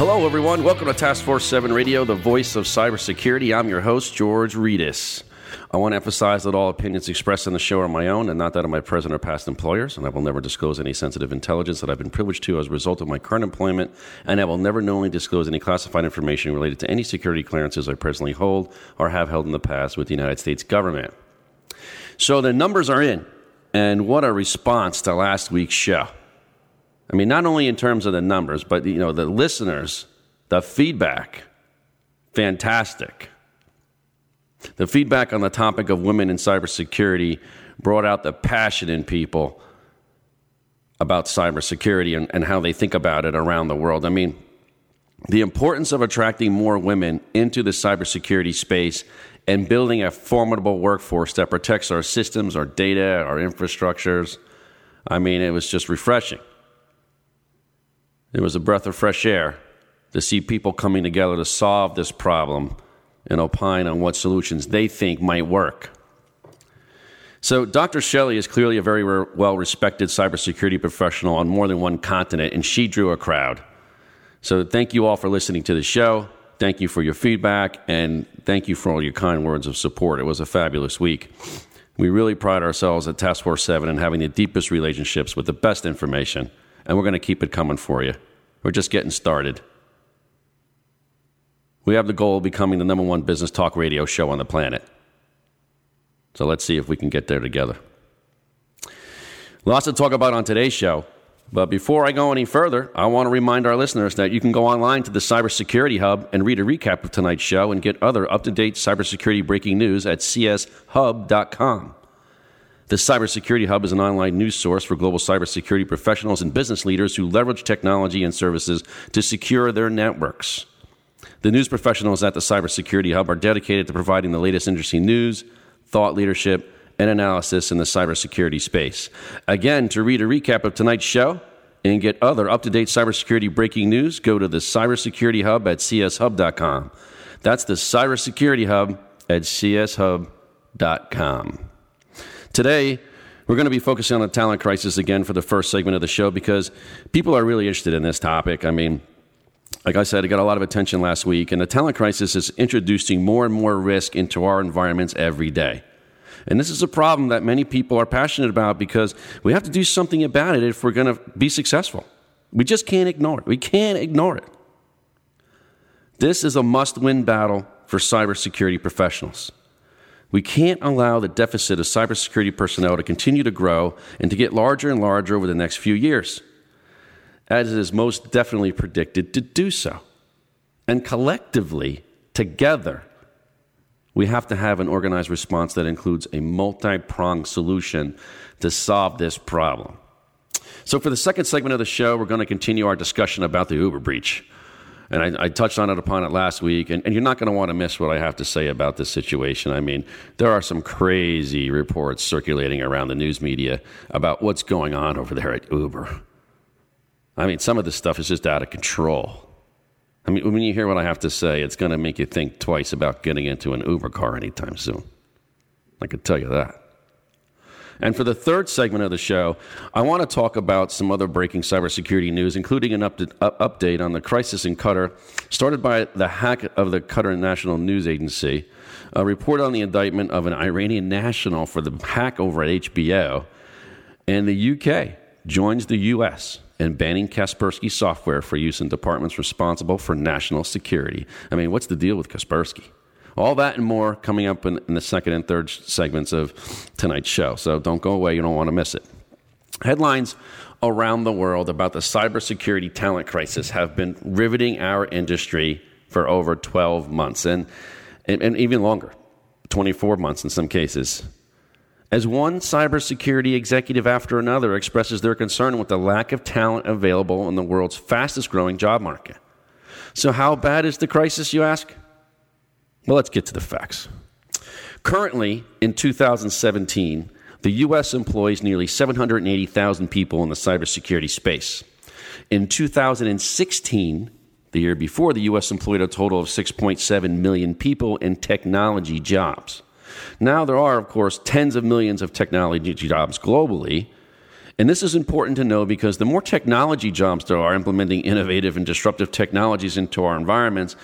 Hello, everyone. Welcome to Task Force 7 Radio, the voice of cybersecurity. I'm your host, George Rettas. I want to emphasize that all opinions expressed in the show are my own and not that of my present or past employers, and I will never disclose any sensitive intelligence that I've been privileged to as a result of my current employment, and I will never knowingly disclose any classified information related to any security clearances I presently hold or have held in the past with the United States government. So the numbers are in, and what a response to last week's show. I mean, not only in terms of the numbers, but you know, the listeners, the feedback, fantastic. The feedback on the topic of women in cybersecurity brought out the passion in people about cybersecurity and, and how they think about it around the world. I mean, the importance of attracting more women into the cybersecurity space and building a formidable workforce that protects our systems, our data, our infrastructures. I mean, it was just refreshing. It was a breath of fresh air to see people coming together to solve this problem and opine on what solutions they think might work. So, Dr. Chelly is clearly a very re- well respected cybersecurity professional on more than one continent, and she drew a crowd. So, thank you all for listening to the show. Thank you for your feedback, and thank you for all your kind words of support. It was a fabulous week. We really pride ourselves at Task Force 7 in having the deepest relationships with the best information, and we're going to keep it coming for you. We're just getting started. We have the goal of becoming the number one business talk radio show on the planet. So let's see if we can get there together. Lots to talk about on today's show. But before I go any further, I want to remind our listeners that you can go online to the Cybersecurity Hub and read a recap of tonight's show and get other up to date cybersecurity breaking news at cshub.com. The Cybersecurity Hub is an online news source for global cybersecurity professionals and business leaders who leverage technology and services to secure their networks. The news professionals at the Cybersecurity Hub are dedicated to providing the latest industry news, thought leadership, and analysis in the cybersecurity space. Again, to read a recap of tonight's show and get other up to date cybersecurity breaking news, go to the Cybersecurity Hub at cshub.com. That's the Cybersecurity Hub at cshub.com. Today, we're going to be focusing on the talent crisis again for the first segment of the show because people are really interested in this topic. I mean, like I said, it got a lot of attention last week, and the talent crisis is introducing more and more risk into our environments every day. And this is a problem that many people are passionate about because we have to do something about it if we're going to be successful. We just can't ignore it. We can't ignore it. This is a must win battle for cybersecurity professionals. We can't allow the deficit of cybersecurity personnel to continue to grow and to get larger and larger over the next few years as it is most definitely predicted to do so. And collectively, together, we have to have an organized response that includes a multi pronged solution to solve this problem. So, for the second segment of the show, we're going to continue our discussion about the Uber breach. And I, I touched on it upon it last week, and, and you're not going to want to miss what I have to say about this situation. I mean, there are some crazy reports circulating around the news media about what's going on over there at Uber. I mean, some of this stuff is just out of control. I mean, when you hear what I have to say, it's going to make you think twice about getting into an Uber car anytime soon. I can tell you that. And for the third segment of the show, I want to talk about some other breaking cybersecurity news, including an update on the crisis in Qatar, started by the hack of the Qatar National News Agency, a report on the indictment of an Iranian national for the hack over at HBO, and the UK joins the US and banning Kaspersky software for use in departments responsible for national security. I mean, what's the deal with Kaspersky? All that and more coming up in, in the second and third segments of tonight's show. So don't go away, you don't want to miss it. Headlines around the world about the cybersecurity talent crisis have been riveting our industry for over 12 months and, and, and even longer, 24 months in some cases as one cybersecurity executive after another expresses their concern with the lack of talent available in the world's fastest growing job market. So, how bad is the crisis, you ask? Well, let's get to the facts. Currently, in 2017, the U.S. employs nearly 780,000 people in the cybersecurity space. In 2016, the year before, the U.S. employed a total of 6.7 million people in technology jobs. Now, there are, of course, tens of millions of technology jobs globally. And this is important to know because the more technology jobs there are implementing innovative and disruptive technologies into our environments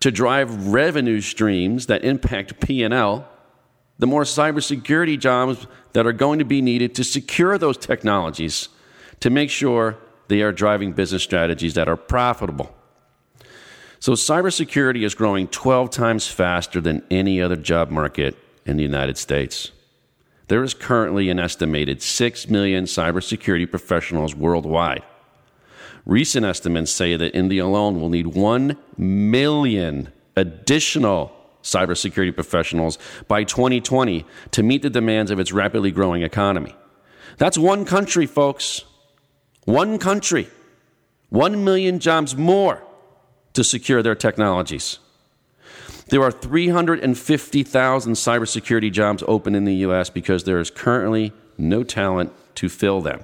to drive revenue streams that impact P&L, the more cybersecurity jobs that are going to be needed to secure those technologies to make sure they are driving business strategies that are profitable. So, cybersecurity is growing 12 times faster than any other job market in the United States. There is currently an estimated 6 million cybersecurity professionals worldwide. Recent estimates say that India alone will need 1 million additional cybersecurity professionals by 2020 to meet the demands of its rapidly growing economy. That's one country, folks. One country. One million jobs more to secure their technologies. There are 350,000 cybersecurity jobs open in the U.S. because there is currently no talent to fill them.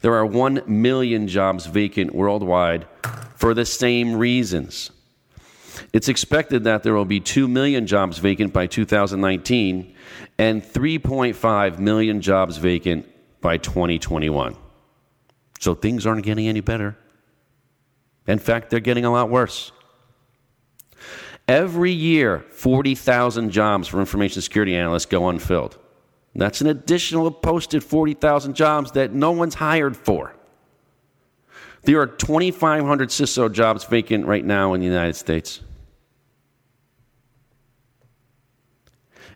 There are 1 million jobs vacant worldwide for the same reasons. It's expected that there will be 2 million jobs vacant by 2019 and 3.5 million jobs vacant by 2021. So things aren't getting any better. In fact, they're getting a lot worse. Every year, 40,000 jobs for information security analysts go unfilled. That's an additional posted 40,000 jobs that no one's hired for. There are 2,500 CISO jobs vacant right now in the United States.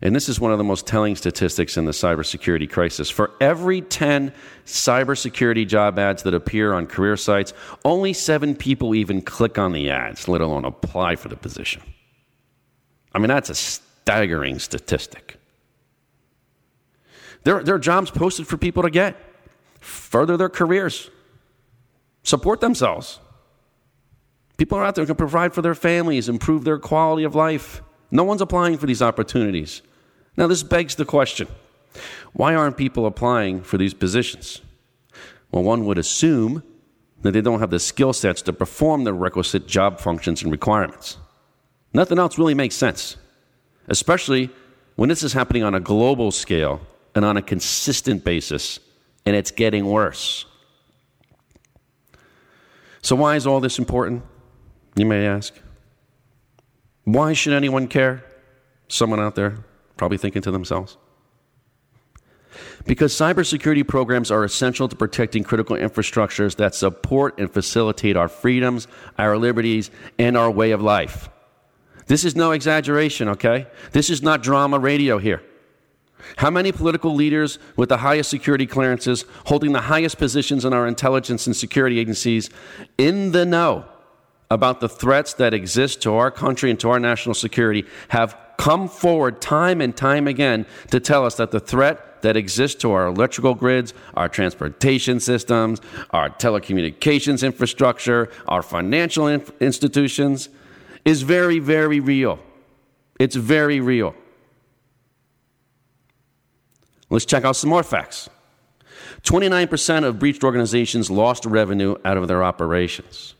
And this is one of the most telling statistics in the cybersecurity crisis. For every 10 cybersecurity job ads that appear on career sites, only seven people even click on the ads, let alone apply for the position. I mean, that's a staggering statistic. There, there are jobs posted for people to get, further their careers, support themselves. People are out there who can provide for their families, improve their quality of life. No one's applying for these opportunities. Now, this begs the question why aren't people applying for these positions? Well, one would assume that they don't have the skill sets to perform the requisite job functions and requirements. Nothing else really makes sense, especially when this is happening on a global scale and on a consistent basis, and it's getting worse. So, why is all this important? You may ask. Why should anyone care? Someone out there probably thinking to themselves. Because cybersecurity programs are essential to protecting critical infrastructures that support and facilitate our freedoms, our liberties, and our way of life. This is no exaggeration, okay? This is not drama radio here. How many political leaders with the highest security clearances, holding the highest positions in our intelligence and security agencies, in the know about the threats that exist to our country and to our national security, have come forward time and time again to tell us that the threat that exists to our electrical grids, our transportation systems, our telecommunications infrastructure, our financial inf- institutions is very, very real. It's very real. Let's check out some more facts. 29% of breached organizations lost revenue out of their operations.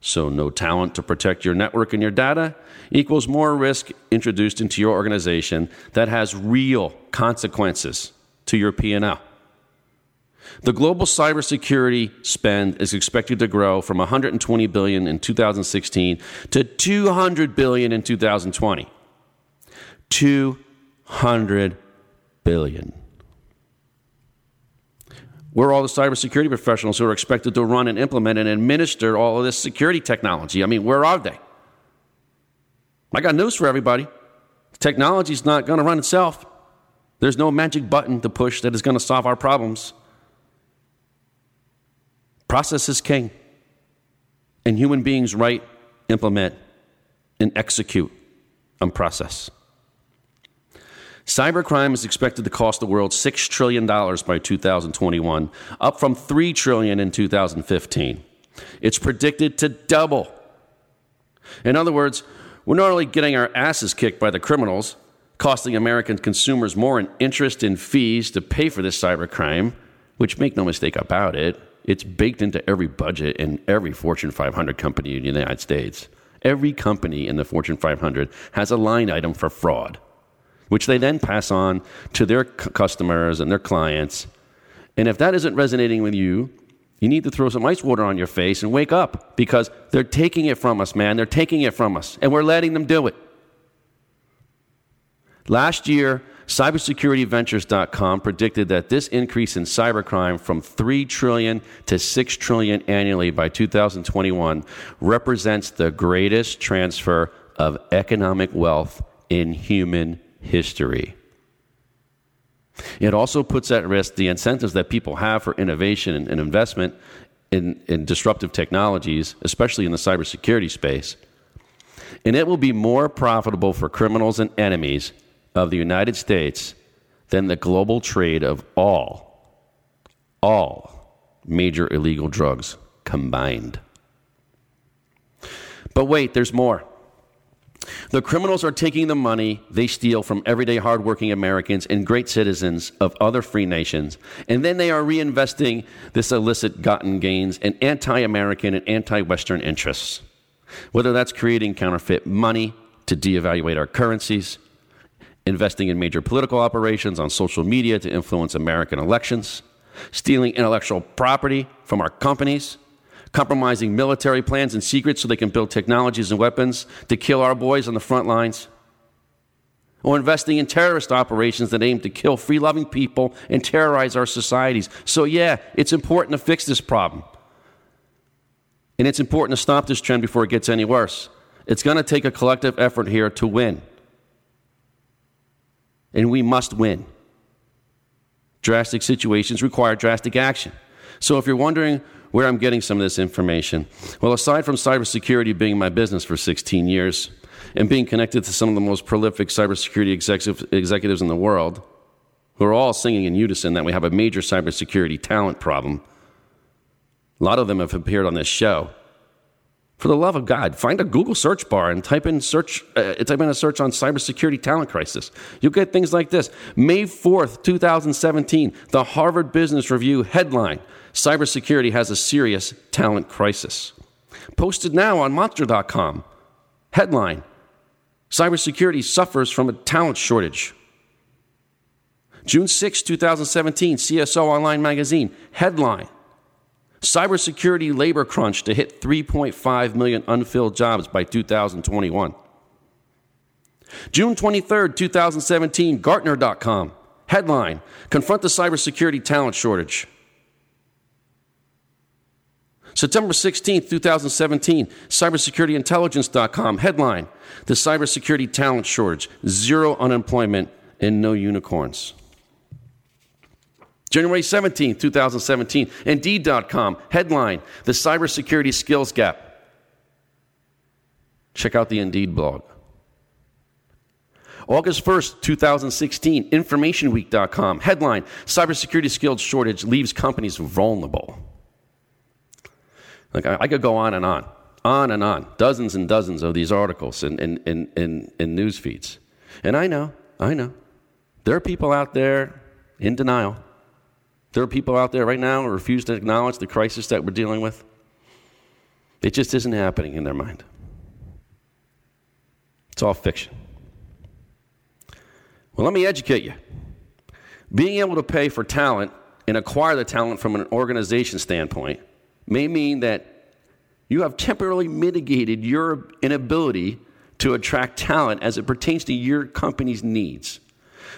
So, no talent to protect your network and your data equals more risk introduced into your organization that has real consequences to your P&L. The global cybersecurity spend is expected to grow from 120 billion in 2016 to 200 billion in 2020. 200 billion. We're all the cybersecurity professionals who are expected to run and implement and administer all of this security technology. I mean, where are they? I got news for everybody. Technology is not going to run itself. There's no magic button to push that is going to solve our problems. Process is king. And human beings write, implement, and execute on process. Cybercrime is expected to cost the world $6 trillion by 2021, up from 3 trillion in 2015. It's predicted to double In other words, we're not only getting our asses kicked by the criminals, costing American consumers more in interest and fees to pay for this cybercrime, which make no mistake about it, it's baked into every budget in every Fortune 500 company in the United States. Every company in the Fortune 500 has a line item for fraud, which they then pass on to their c- customers and their clients. And if that isn't resonating with you, you need to throw some ice water on your face and wake up because they're taking it from us, man. They're taking it from us, and we're letting them do it. Last year, cybersecurityventures.com predicted that this increase in cybercrime from 3 trillion to 6 trillion annually by 2021 represents the greatest transfer of economic wealth in human history. It also puts at risk the incentives that people have for innovation and, investment in, in disruptive technologies, especially in the cybersecurity space. And it will be more profitable for criminals and enemies of the United States than the global trade of all, all major illegal drugs combined. But wait, there's more. The criminals are taking the money they steal from everyday hardworking Americans and great citizens of other free nations, and then they are reinvesting this illicit gotten gains in anti American and anti Western interests. Whether that's creating counterfeit money to devaluate our currencies, investing in major political operations on social media to influence American elections, stealing intellectual property from our companies, compromising military plans and secrets so they can build technologies and weapons to kill our boys on the front lines, or investing in terrorist operations that aim to kill free loving people and terrorize our societies. So, yeah, it's important to fix this problem. And it's important to stop this trend before it gets any worse. It's going to take a collective effort here to win and we must win. Drastic situations require drastic action. So if you're wondering where I'm getting some of this information, well, aside from cybersecurity being my business for 16 years and being connected to some of the most prolific cybersecurity executive, executives in the world, who are all singing in unison that we have a major cybersecurity talent problem, a lot of them have appeared on this show. For the love of God, find a Google search bar and type in search. Uh, type in a search on cybersecurity talent crisis. You'll get things like this: May fourth, two thousand seventeen, the Harvard Business Review headline: Cybersecurity has a serious talent crisis. Posted now on Monster.com. Headline: Cybersecurity suffers from a talent shortage. June 6, 2017, CSO Online Magazine. Headline Cybersecurity labor crunch to hit 3.5 million unfilled jobs by 2021. June 23rd, 2017, Gartner.com. Headline Confront the cybersecurity talent shortage. September 16th, 2017, cybersecurityintelligence.com. Headline The cybersecurity talent shortage, zero unemployment, and no unicorns. January 17, 2017, Indeed.com, headline The Cybersecurity Skills Gap. Check out the Indeed blog. August 1st, 2016, InformationWeek.com, headline Cybersecurity Skills Shortage Leaves Companies Vulnerable. Like, I, I, could go on and on, on and on, dozens and dozens of these articles and in, in, in, in news feeds. And I know, I know, there are people out there in denial there are people out there right now who refuse to acknowledge the crisis that we're dealing with. It just isn't happening in their mind. It's all fiction. Well, let me educate you. Being able to pay for talent and acquire the talent from an organization standpoint may mean that you have temporarily mitigated your inability to attract talent as it pertains to your company's needs.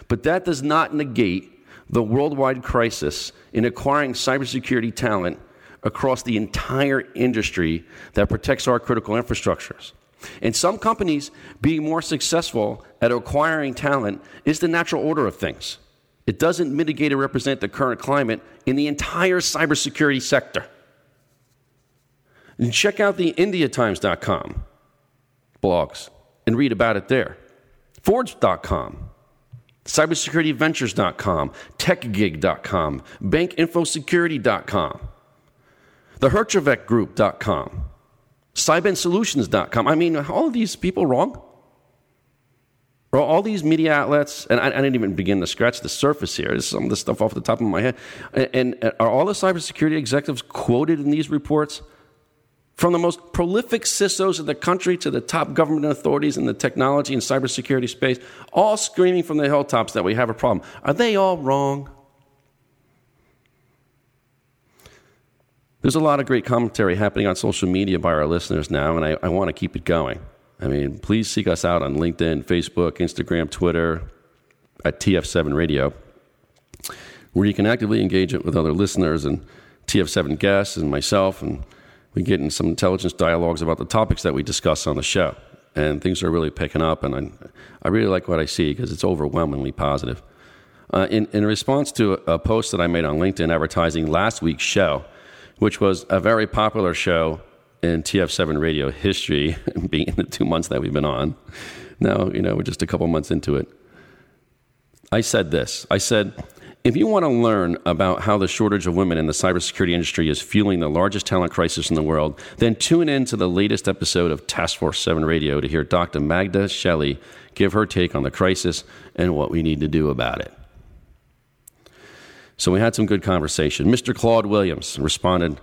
But that does not negate the worldwide crisis in acquiring cybersecurity talent across the entire industry that protects our critical infrastructures. And some companies being more successful at acquiring talent is the natural order of things. It doesn't mitigate or represent the current climate in the entire cybersecurity sector. And check out the IndiaTimes.com blogs and read about it there. Forbes.com cybersecurityventures.com, techgig.com, bankinfosecurity.com, the Group.com, CybenSolutions.com. I mean, all of these people wrong? Are all these media outlets, and I, I, didn't even begin to scratch the surface here, some of the stuff off the top of my head, and, and are all the cybersecurity executives quoted in these reports? From the most prolific CISOs in the country to the top government authorities in the technology and cybersecurity space, all screaming from the hilltops that we have a problem. Are they all wrong? There's a lot of great commentary happening on social media by our listeners now, and I, I want to keep it going. I mean, please seek us out on LinkedIn, Facebook, Instagram, Twitter, at TF7 Radio, where you can actively engage it with other listeners and TF7 guests and myself, and we get in some intelligence dialogues about the topics that we discuss on the show. And things are really picking up, and I, I really like what I see because it's overwhelmingly positive. Uh, in, in response to a, a post that I made on LinkedIn advertising last week's show, which was a very popular show in TF7 radio history, being in the two months that we've been on. Now, you know, we're just a couple months into it. I said this I said, if you want to learn about how the shortage of women in the cybersecurity industry is fueling the largest talent crisis in the world, then tune in to the latest episode of Task Force 7 Radio to hear Dr. Magda Chelly give her take on the crisis and what we need to do about it. So we had some good conversation. Mr. Claude Williams responded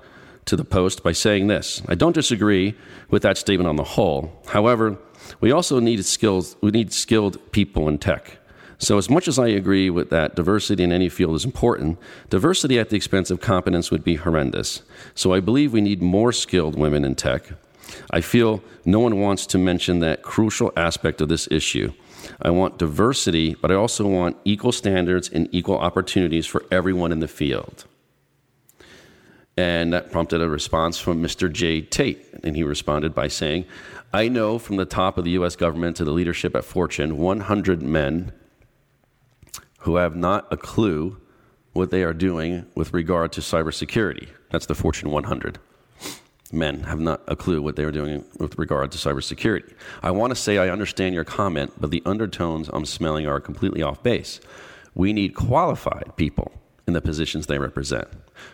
to the post by saying this I don't disagree with that statement on the whole. However, we also need skills, we need skilled people in tech. So, as much as I agree with that diversity in any field is important, diversity at the expense of competence would be horrendous. So, I believe we need more skilled women in tech. I feel no one wants to mention that crucial aspect of this issue. I want diversity, but I also want equal standards and equal opportunities for everyone in the field. And that prompted a response from Mr. Jay Tate. And he responded by saying, I know from the top of the US government to the leadership at Fortune 100 men who have not a clue what they are doing with regard to cybersecurity. That's the Fortune 100 men have not a clue what they are doing with regard to cybersecurity. I want to say I understand your comment, but the undertones I'm smelling are completely off base. We need qualified people in the positions they represent.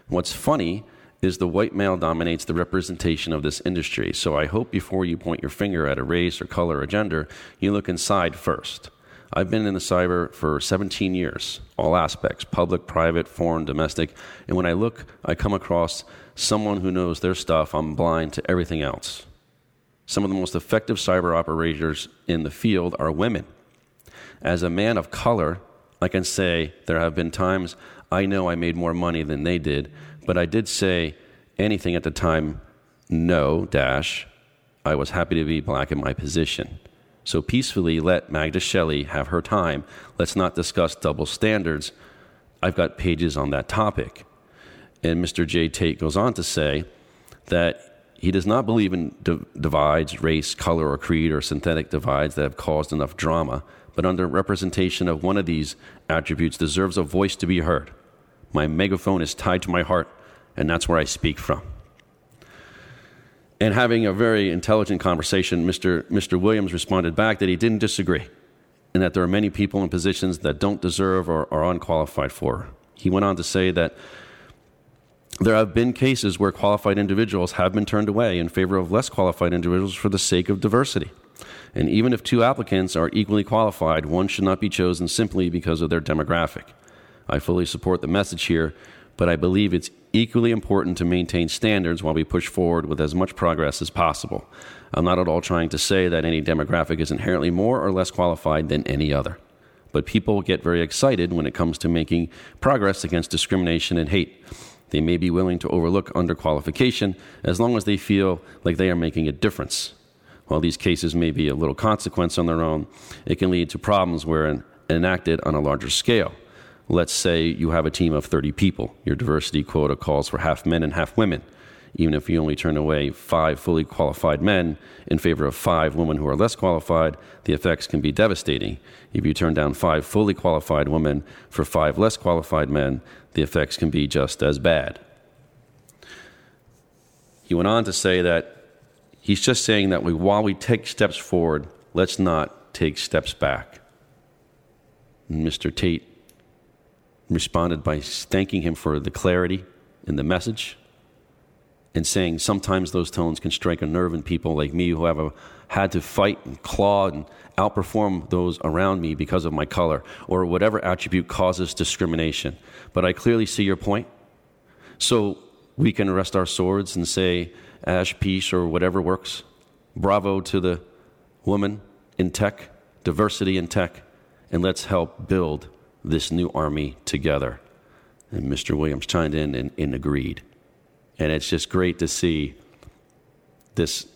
What's funny is the white male dominates the representation of this industry. So I hope before you point your finger at a race or color or gender, you look inside first. I've been in the cyber for 17 years, all aspects public, private, foreign, domestic. And when I look, I come across someone who knows their stuff. I'm blind to everything else. Some of the most effective cyber operators in the field are women. As a man of color, I can say there have been times I know I made more money than they did, but I did say anything at the time, no, dash. I was happy to be black in my position. So peacefully let Magda Chelly have her time. Let's not discuss double standards. I've got pages on that topic. And Mr. J. Tate goes on to say that he does not believe in divides, race, color, or creed, or synthetic divides that have caused enough drama, but under representation of one of these attributes deserves a voice to be heard. My megaphone is tied to my heart, and that's where I speak from and having a very intelligent conversation, Mr. Mr. Williams responded back that he didn't disagree and that there are many people in positions that don't deserve or are unqualified for. He went on to say that there have been cases where qualified individuals have been turned away in favor of less qualified individuals for the sake of diversity. And even if two applicants are equally qualified, one should not be chosen simply because of their demographic. I fully support the message here but I believe it's equally important to maintain standards while we push forward with as much progress as possible. I'm not at all trying to say that any demographic is inherently more or less qualified than any other. But people get very excited when it comes to making progress against discrimination and hate. They may be willing to overlook underqualification as long as they feel like they are making a difference. While these cases may be a little consequence on their own, it can lead to problems where enacted on a larger scale. Let's say you have a team of 30 people. Your diversity quota calls for half men and half women. Even if you only turn away five fully qualified men in favor of five women who are less qualified, the effects can be devastating. If you turn down five fully qualified women for five less qualified men, the effects can be just as bad. He went on to say that he's just saying that we, while we take steps forward, let's not take steps back. Mr. Tate responded by thanking him for the clarity in the message and saying sometimes those tones can strike a nerve in people like me who have a, had to fight and claw and outperform those around me because of my color or whatever attribute causes discrimination. But I clearly see your point. So we can rest our swords and say, ash, peace, or whatever works. Bravo to the woman in tech, diversity in tech, and let's help build this new army together. And Mr. Williams chimed in and, and agreed. And it's just great to see this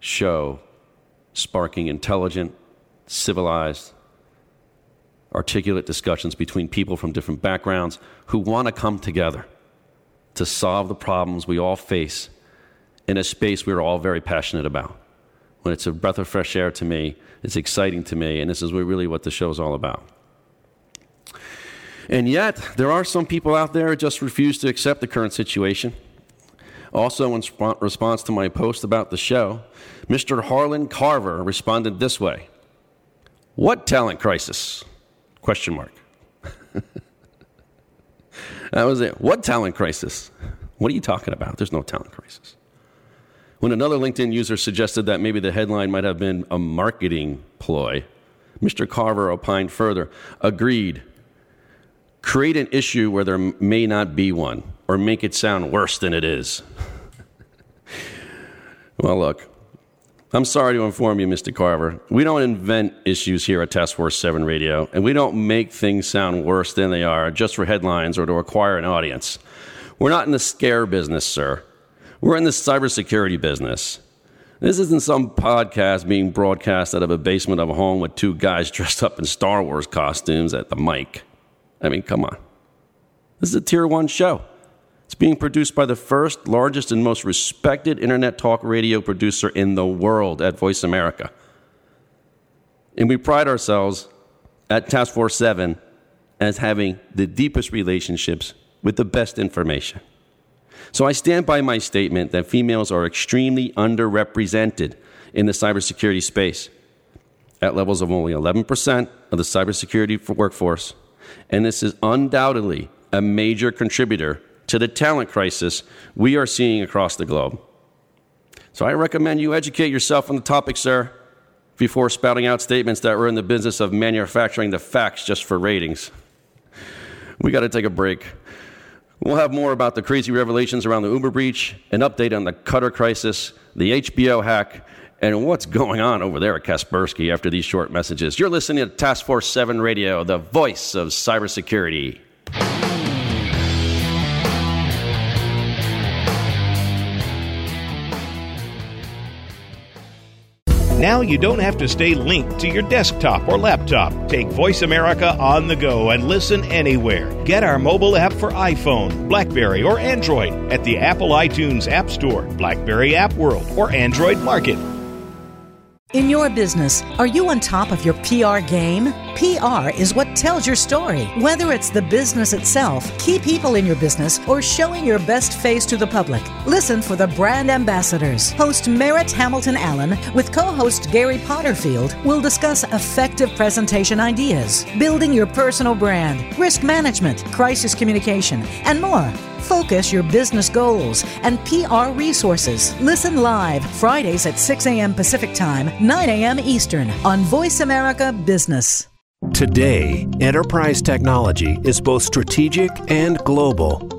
show sparking intelligent, civilized, articulate discussions between people from different backgrounds who want to come together to solve the problems we all face in a space we're all very passionate about. When it's a breath of fresh air to me, it's exciting to me, and this is really what the show is all about. And yet, there are some people out there who just refuse to accept the current situation. Also, in response to my post about the show, Mr. Harlan Carver responded this way What talent crisis? Question mark. that was it. What talent crisis? What are you talking about? There's no talent crisis. When another LinkedIn user suggested that maybe the headline might have been a marketing ploy, Mr. Carver opined further, agreed create an issue where there may not be one, or make it sound worse than it is. well, look, I'm sorry to inform you, Mr. Carver. We don't invent issues here at Task Force 7 Radio, and we don't make things sound worse than they are just for headlines or to acquire an audience. We're not in the scare business, sir. We're in the cybersecurity business. This isn't some podcast being broadcast out of a basement of a home with two guys dressed up in Star Wars costumes at the mic. I mean, come on. This is a tier one show. It's being produced by the first, largest, and most respected internet talk radio producer in the world at Voice America. And we pride ourselves at Task Force 7 as having the deepest relationships with the best information. So I stand by my statement that females are extremely underrepresented in the cybersecurity space at levels of only 11% of the cybersecurity workforce and this is undoubtedly a major contributor to the talent crisis we are seeing across the globe. So I recommend you educate yourself on the topic, sir, before spouting out statements that we're in the business of manufacturing the facts just for ratings. We got to take a break. We'll have more about the crazy revelations around the Uber breach, an update on the Qatar crisis, the HBO hack, and what's going on over there at Kaspersky after these short messages. You're listening to Task Force 7 Radio, the voice of cybersecurity. Now you don't have to stay linked to your desktop or laptop. Take Voice America on the go and listen anywhere. Get our mobile app for iPhone, Blackberry, or Android at the Apple iTunes App Store, Blackberry App World, or Android Market. In your business, are you on top of your PR game? PR is what tells your story. Whether it's the business itself, key people in your business, or showing your best face to the public. Listen for the brand ambassadors. Host Merritt Hamilton Allen with co host Gary Potterfield will discuss effective presentation ideas, building your personal brand, risk management, crisis communication, and more. Focus your business goals and PR resources. Listen live Fridays at 6 a.m. Pacific Time, 9 a.m. Eastern on Voice America Business. Today, enterprise technology is both strategic and global.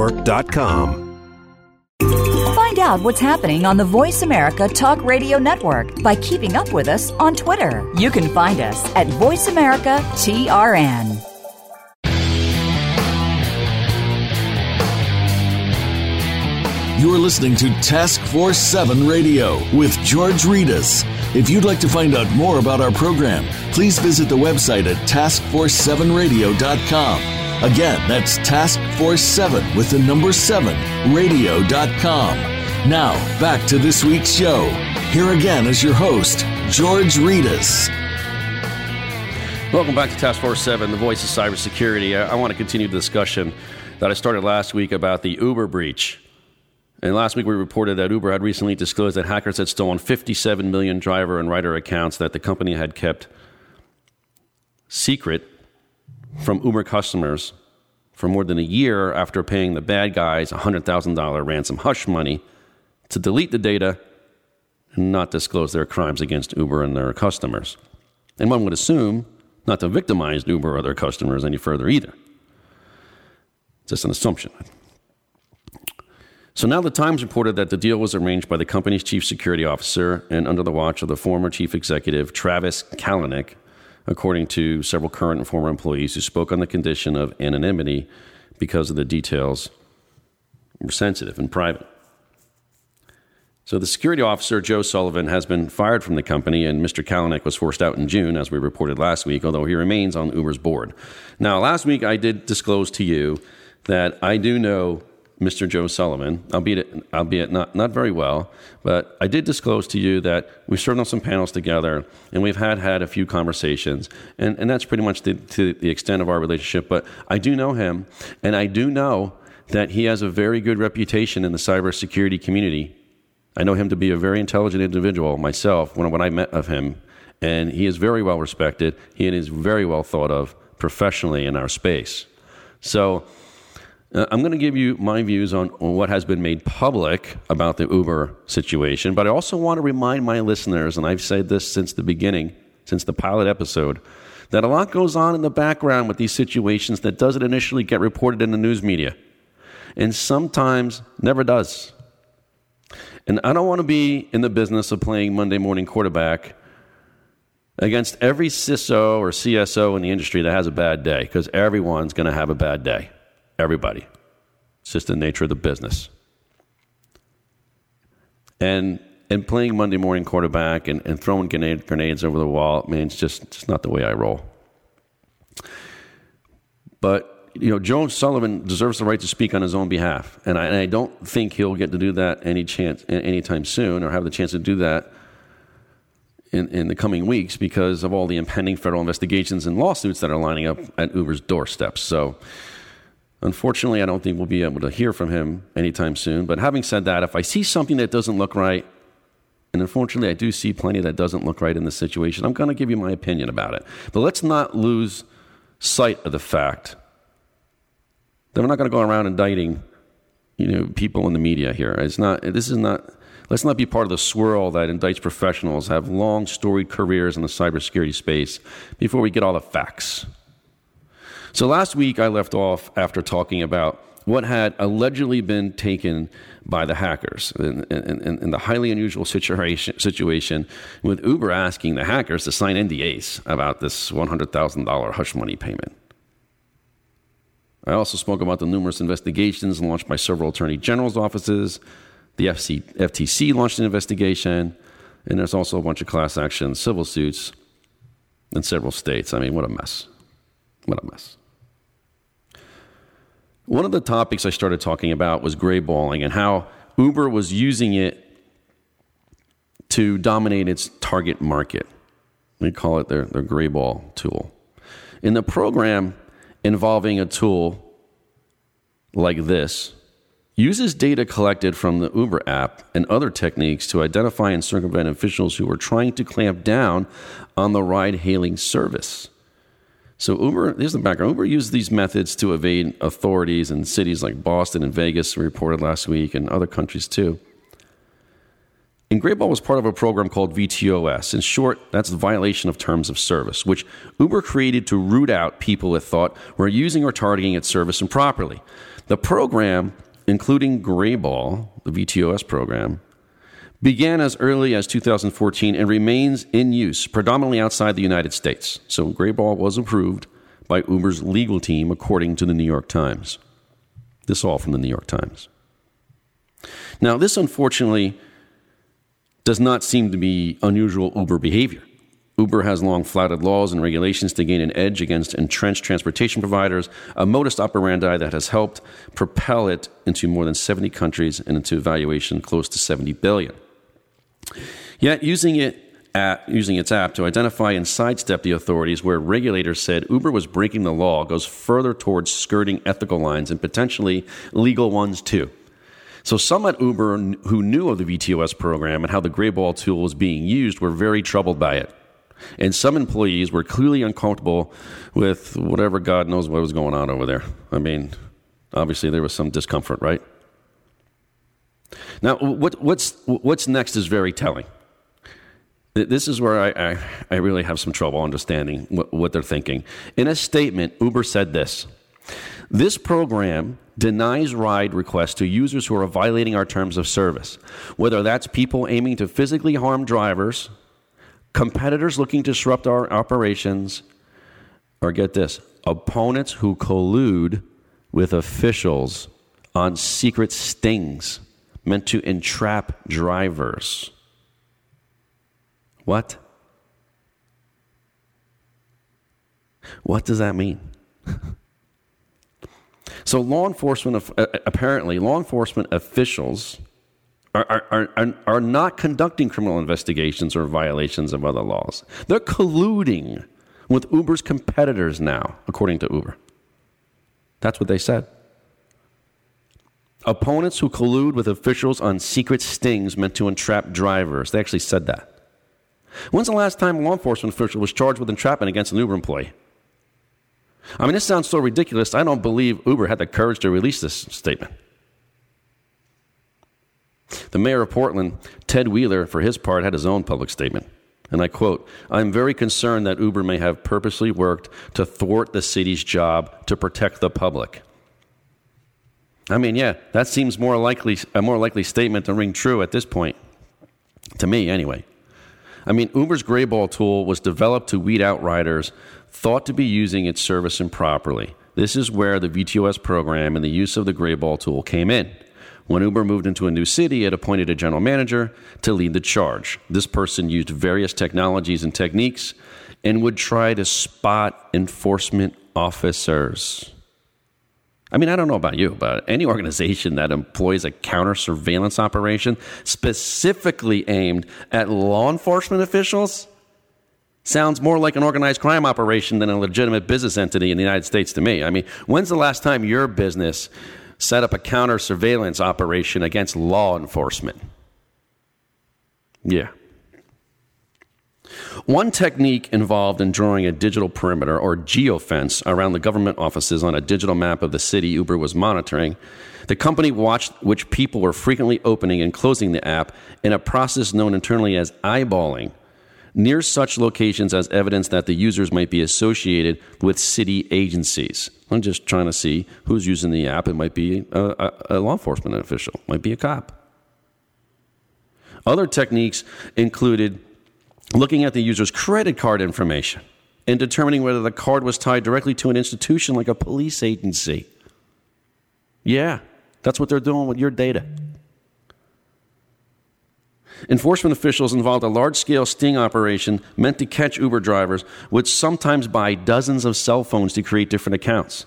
CIOTalkNetwork.com. Find out what's happening on the Voice America Talk Radio Network by keeping up with us on Twitter. You can find us at VoiceAmericaTRN. You're listening to Task Force 7 Radio with George Rettas. If you'd like to find out more about our program, please visit the website at taskforce7radio.com. Again, that's Task Force 7 with the number 7 radio.com. Now, back to this week's show. Here again is your host, George Rettas. Welcome back to Task Force 7, the voice of cybersecurity. I, I want to continue the discussion that I started last week about the Uber breach. And last week we reported that Uber had recently disclosed that hackers had stolen 57 million driver and rider accounts that the company had kept secret from Uber customers for more than a year after paying the bad guys $100,000 ransom hush money to delete the data and not disclose their crimes against Uber and their customers. And one would assume not to victimize Uber or their customers any further either. Just an assumption. So now the Times reported that the deal was arranged by the company's chief security officer and under the watch of the former chief executive Travis Kalanick, according to several current and former employees who spoke on the condition of anonymity because of the details were sensitive and private. So the security officer, Joe Sullivan, has been fired from the company, and Mr. Kalanick was forced out in June, as we reported last week, although he remains on Uber's board. Now, last week I did disclose to you that I do know Mr. Joe Sullivan, albeit, albeit not, not very well, but I did disclose to you that we've served on some panels together and we've had had a few conversations, and, and that's pretty much the, to the extent of our relationship. But I do know him, and I do know that he has a very good reputation in the cybersecurity community. I know him to be a very intelligent individual myself when, when I met of him, and he is very well respected. He is very well thought of professionally in our space. So, uh, I'm going to give you my views on, on, what has been made public about the Uber situation, but I also want to remind my listeners, and I've said this since the beginning, since the pilot episode, that a lot goes on in the background with these situations that doesn't initially get reported in the news media, and sometimes never does. And I don't want to be in the business of playing Monday morning quarterback against every CISO or CSO in the industry that has a bad day, because everyone's going to have a bad day. Everybody. It's just the nature of the business. And and playing Monday morning quarterback and, and throwing grenade, grenades over the wall, I mean, it's just, just not the way I roll. But, you know, Joe Sullivan deserves the right to speak on his own behalf. And I, and I don't think he'll get to do that any chance, anytime soon or have the chance to do that in, in the coming weeks because of all the impending federal investigations and lawsuits that are lining up at Uber's doorsteps. So, Unfortunately, I don't think we'll be able to hear from him anytime soon. But having said that, if I see something that doesn't look right, and unfortunately, I do see plenty that doesn't look right in the situation, I'm going to give you my opinion about it. But let's not lose sight of the fact that we're not going to go around indicting you know, people in the media here. It's not, this is not, let's not be part of the swirl that indicts professionals have long storied careers in the cybersecurity space before we get all the facts. So last week I left off after talking about what had allegedly been taken by the hackers in, in, in, the highly unusual situation, situation with Uber asking the hackers to sign NDAs about this $100,000 hush money payment. I also spoke about the numerous investigations launched by several attorney general's offices. The FC, FTC launched an investigation, and there's also a bunch of class action civil suits in several states. I mean, what a mess. What a mess. One of the topics I started talking about was grayballing and how Uber was using it to dominate its target market. We call it their, their grayball tool. In the program involving a tool like this, uses data collected from the Uber app and other techniques to identify and circumvent officials who are trying to clamp down on the ride hailing service. So Uber, here's the background. Uber used these methods to evade authorities in cities like Boston and Vegas, we reported last week, and other countries too. And Grayball was part of a program called VTOS. In short, that's the violation of terms of service, which Uber created to root out people it thought were using or targeting its service improperly. The program, including Grayball, the VTOS program, began as early as 2014 and remains in use predominantly outside the United States. So Grayball was approved by Uber's legal team, according to the New York Times. This all from the New York Times. Now, this unfortunately does not seem to be unusual Uber behavior. Uber has long flouted laws and regulations to gain an edge against entrenched transportation providers, a modus operandi that has helped propel it into more than 70 countries and into valuation close to 70 billion. Yet, using it at, using its app to identify and sidestep the authorities where regulators said Uber was breaking the law goes further towards skirting ethical lines and potentially legal ones too. So some at Uber who knew of the VTOS program and how the Grayball tool was being used were very troubled by it. And some employees were clearly uncomfortable with whatever God knows what was going on over there. I mean, obviously there was some discomfort, right? Now, what, what's, what's next is very telling. This is where I, I, I really have some trouble understanding what, what they're thinking. In a statement, Uber said this This program denies ride requests to users who are violating our terms of service, whether that's people aiming to physically harm drivers, competitors looking to disrupt our operations, or get this, opponents who collude with officials on secret stings meant to entrap drivers. What? What does that mean? so, law enforcement, uh, apparently, law enforcement officials are, are, are, are not conducting criminal investigations or violations of other laws. They're colluding with Uber's competitors now, according to Uber. That's what they said. Opponents who collude with officials on secret stings meant to entrap drivers. They actually said that. When's the last time a law enforcement official was charged with entrapment against an Uber employee? I mean, this sounds so ridiculous. I don't believe Uber had the courage to release this statement. The mayor of Portland, Ted Wheeler, for his part, had his own public statement. And I quote I'm very concerned that Uber may have purposely worked to thwart the city's job to protect the public. I mean, yeah, that seems more likely, a more likely statement to ring true at this point. To me, anyway. I mean, Uber's Grayball tool was developed to weed out riders thought to be using its service improperly. This is where the VTOS program and the use of the Grayball tool came in. When Uber moved into a new city, it appointed a general manager to lead the charge. This person used various technologies and techniques and would try to spot enforcement officers. I mean, I don't know about you, but any organization that employs a counter surveillance operation specifically aimed at law enforcement officials sounds more like an organized crime operation than a legitimate business entity in the United States to me. I mean, when's the last time your business set up a counter surveillance operation against law enforcement? Yeah. One technique involved in drawing a digital perimeter or geofence around the government offices on a digital map of the city Uber was monitoring. The company watched which people were frequently opening and closing the app in a process known internally as eyeballing near such locations as evidence that the users might be associated with city agencies. I'm just trying to see who's using the app. It might be a, a, a law enforcement official, might be a cop. Other techniques included looking at the user's credit card information and determining whether the card was tied directly to an institution like a police agency. Yeah, that's what they're doing with your data. Enforcement officials involved a large scale sting operation meant to catch Uber drivers, would sometimes buy dozens of cell phones to create different accounts.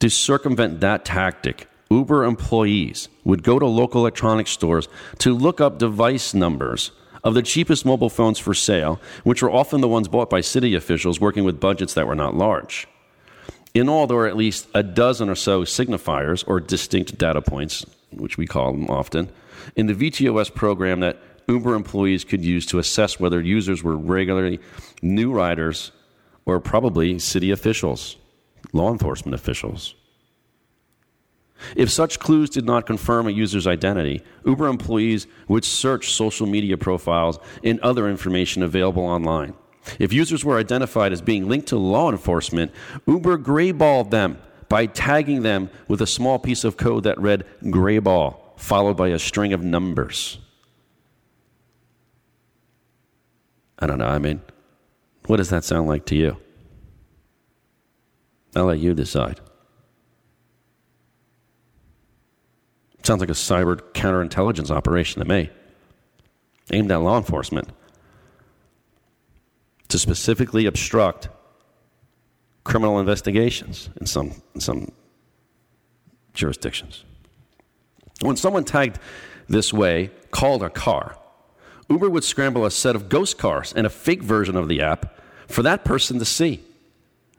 To circumvent that tactic, Uber employees would go to local electronics stores to look up device numbers of the cheapest mobile phones for sale, which were often the ones bought by city officials working with budgets that were not large. In all, there were at least a dozen or so signifiers, or distinct data points, which we call them often, in the VTOS program that Uber employees could use to assess whether users were regularly new riders or probably city officials, law enforcement officials. If such clues did not confirm a user's identity, Uber employees would search social media profiles and other information available online. If users were identified as being linked to law enforcement, Uber grayballed them by tagging them with a small piece of code that read grayball, followed by a string of numbers. I don't know. I mean, what does that sound like to you? I'll let you decide. Sounds like a cyber counterintelligence operation to me, aimed at law enforcement. To specifically obstruct criminal investigations in some, in some jurisdictions. When someone tagged this way called a car, Uber would scramble a set of ghost cars and a fake version of the app for that person to see